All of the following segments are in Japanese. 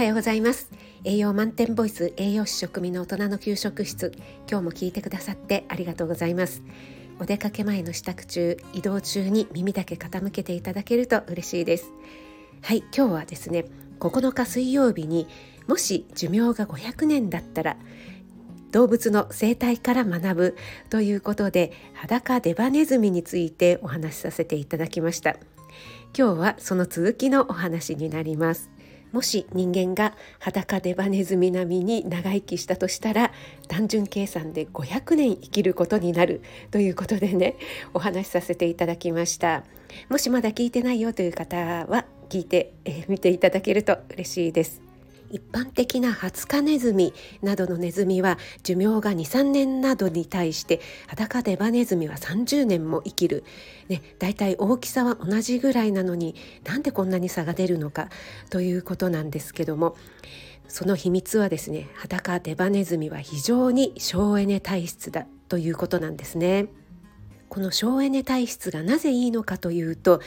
はようございます。栄養満点ボイス栄養士食味の大人の給食室。今日も聞いてくださってありがとうございます。お出かけ前の支度中移動中に耳だけ傾けていただけると嬉しいです。はい今日はですね9日水曜日にもし寿命が500年だったら動物の生態から学ぶということで裸デバネズミについてお話しさせていただきました。今日はその続きのお話になります。もし人間が裸デバネズミ並みに長生きしたとしたら単純計算で500年生きることになるということでねお話しさせていただきました。もしまだ聞いてないよという方は聞いてみていただけると嬉しいです。一般的なハツカネズミなどのネズミは寿命が23年などに対して裸デバネズミは30年も生きる、ね、だいたい大きさは同じぐらいなのになんでこんなに差が出るのかということなんですけどもその秘密はですね裸デバネズミは非常に省エネ体質だということなんですね。この省エネ体質がなぜいいのかというと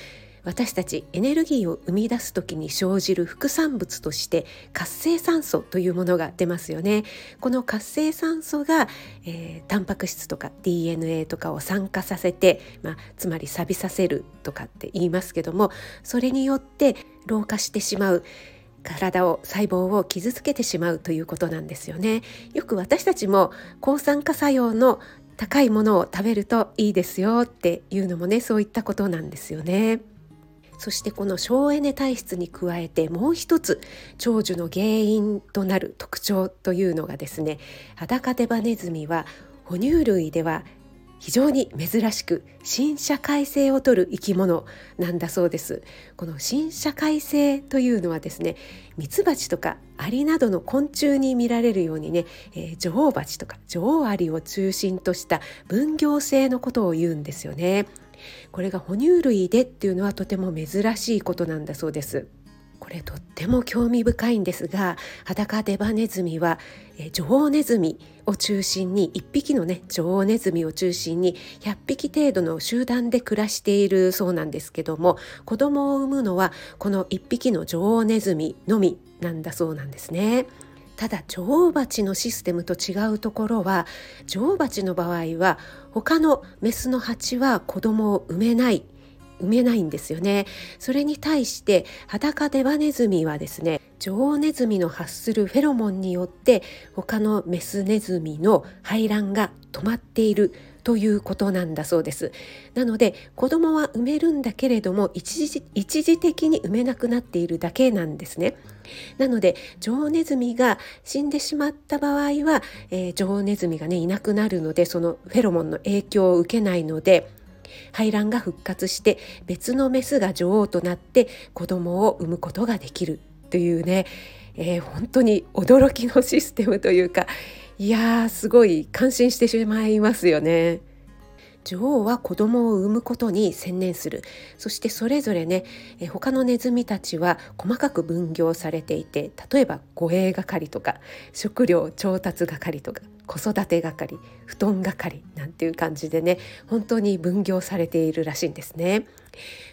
私たちエネルギーを生み出す時に生じる副産物として活性酸素というものが出ますよねこの活性酸素が、えー、タンパク質とか DNA とかを酸化させて、まあ、つまり錆びさせるとかって言いますけどもそれによって老化してしまう体を細胞を傷つけてしまうということなんですよねよく私たちも抗酸化作用の高いものを食べるといいですよっていうのもねそういったことなんですよね。そしてこの省エネ体質に加えてもう一つ長寿の原因となる特徴というのがですね裸デバネズミは哺乳類では非常に珍しく新社会性をとる生き物なんだそうです。この新社会性というのはですねミツバチとかアリなどの昆虫に見られるようにね、えー、女王蜂とか女王アリを中心とした分業性のことを言うんですよね。これが哺乳類でっていうのはとても珍しいことなんだそうです。これとっても興味深いんですが裸デバネズミは女王ネズミを中心に1匹のね女王ネズミを中心に100匹程度の集団で暮らしているそうなんですけども子供を産むのはこの1匹の女王ネズミのみなんだそうなんですね。ただ女王蜂のシステムと違うところは女王蜂の場合は他のメスの蜂は子供を産めない産めないんですよね。それに対して裸デバネズミはですね女王ネズミの発するフェロモンによって他のメスネズミの排卵が止まっている。ということなんだそうです。なので子供は産めるんだけれども一時一時的に産めなくなっているだけなんですね。なので女王ネズミが死んでしまった場合は、えー、女王ネズミがねいなくなるのでそのフェロモンの影響を受けないので排卵が復活して別のメスが女王となって子供を産むことができるというね、えー、本当に驚きのシステムというかいやーすごい感心してしまいますよね。女王は子供を産むことに専念するそしてそれぞれねえ他のネズミたちは細かく分業されていて例えば護衛係とか食料調達係とか子育て係布団係なんていう感じでね本当に分業されているらしいんですね。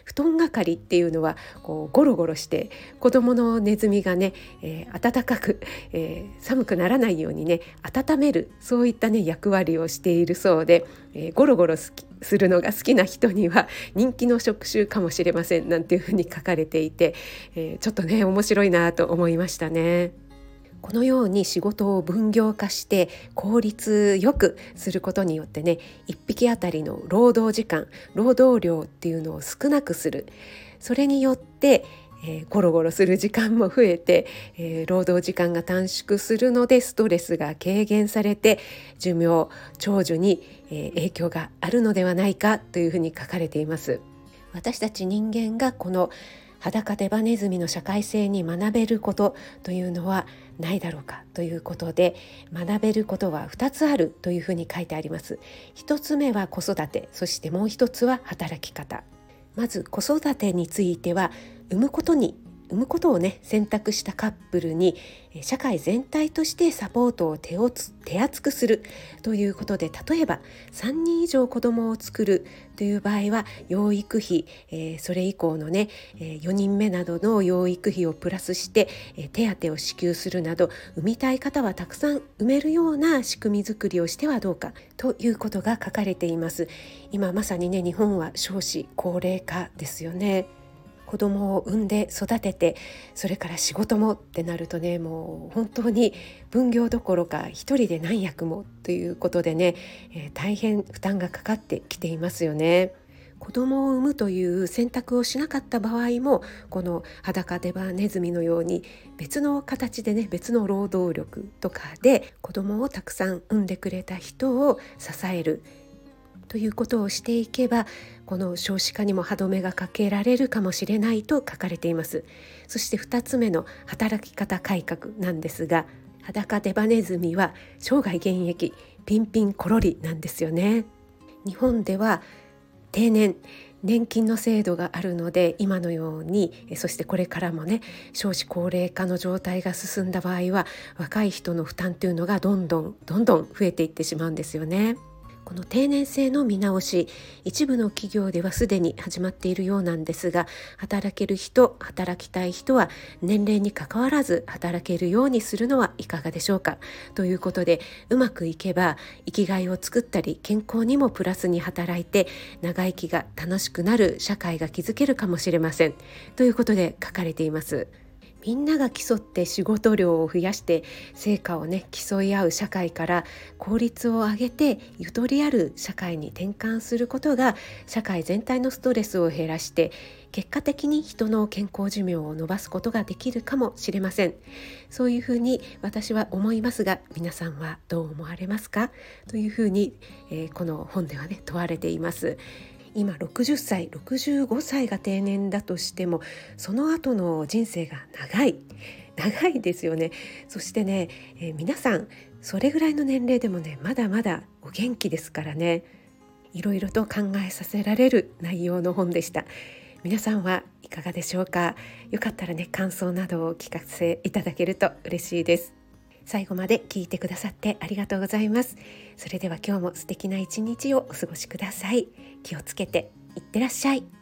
布団係っていうのはこうゴロゴロして子供のネズミがね、えー、暖かく、えー、寒くならないようにね温めるそういったね役割をしているそうで、えー、ゴロゴロするのが好きな人には人気の職種かもしれませんなんていうふうに書かれていて、えちょっとね面白いなと思いましたね。このように仕事を分業化して効率よくすることによってね1匹あたりの労働時間労働量っていうのを少なくするそれによって、えー、ゴロゴロする時間も増えて、えー、労働時間が短縮するのでストレスが軽減されて寿命長寿に、えー、影響があるのではないかというふうに書かれています。私たち人間がこの裸デバネズミの社会性に学べることというのはないだろうかということで学べることは2つあるというふうに書いてあります。1つ目は子育てそしてもう1つは働き方。まず子育てについては産むことに産むことをね選択したカップルに社会全体としてサポートを手を手厚くするということで例えば3人以上子供を作るという場合は養育費、えー、それ以降のね、え4人目などの養育費をプラスして、え手当を支給するなど産みたい方はたくさん産めるような仕組みづくりをしてはどうかということが書かれています。今まさにね日本は少子高齢化ですよね。子供を産んで育ててそれから仕事もってなるとねもう本当に分業どころか一人で何役もということでね、えー、大変負担がかかってきていますよね。子供を産むという選択をしなかった場合もこの裸デバネズミのように別の形でね別の労働力とかで子供をたくさん産んでくれた人を支えるということをしていけばこの少子化にも歯止めがかけられるかもしれないと書かれていますそして2つ目の働き方改革なんですが裸デバネズミは生涯現役ピンピンコロリなんですよね日本では定年年金の制度があるので今のようにそしてこれからもね少子高齢化の状態が進んだ場合は若い人の負担というのがどんどんどんどん増えていってしまうんですよね。この定年制の見直し一部の企業ではすでに始まっているようなんですが働ける人働きたい人は年齢にかかわらず働けるようにするのはいかがでしょうか？ということでうまくいけば生きがいを作ったり健康にもプラスに働いて長生きが楽しくなる社会が築けるかもしれませんということで書かれています。みんなが競って仕事量を増やして成果をね競い合う社会から効率を上げてゆとりある社会に転換することが社会全体のストレスを減らして結果的に人の健康寿命を伸ばすことができるかもしれません。そういうふうに私は思いますが皆さんはどう思われますか？というふうに、えー、この本ではね問われています。今60歳65歳が定年だとしてもその後の人生が長い。長いですよね。そしてね、えー、皆さんそれぐらいの年齢でもねまだまだお元気ですからね。いろいろと考えさせられる内容の本でした。皆さんはいかがでしょうか？よかったらね感想などを聞かせいただけると嬉しいです。最後まで聞いてくださってありがとうございます。それでは今日も素敵な一日をお過ごしください。気をつけていってらっしゃい。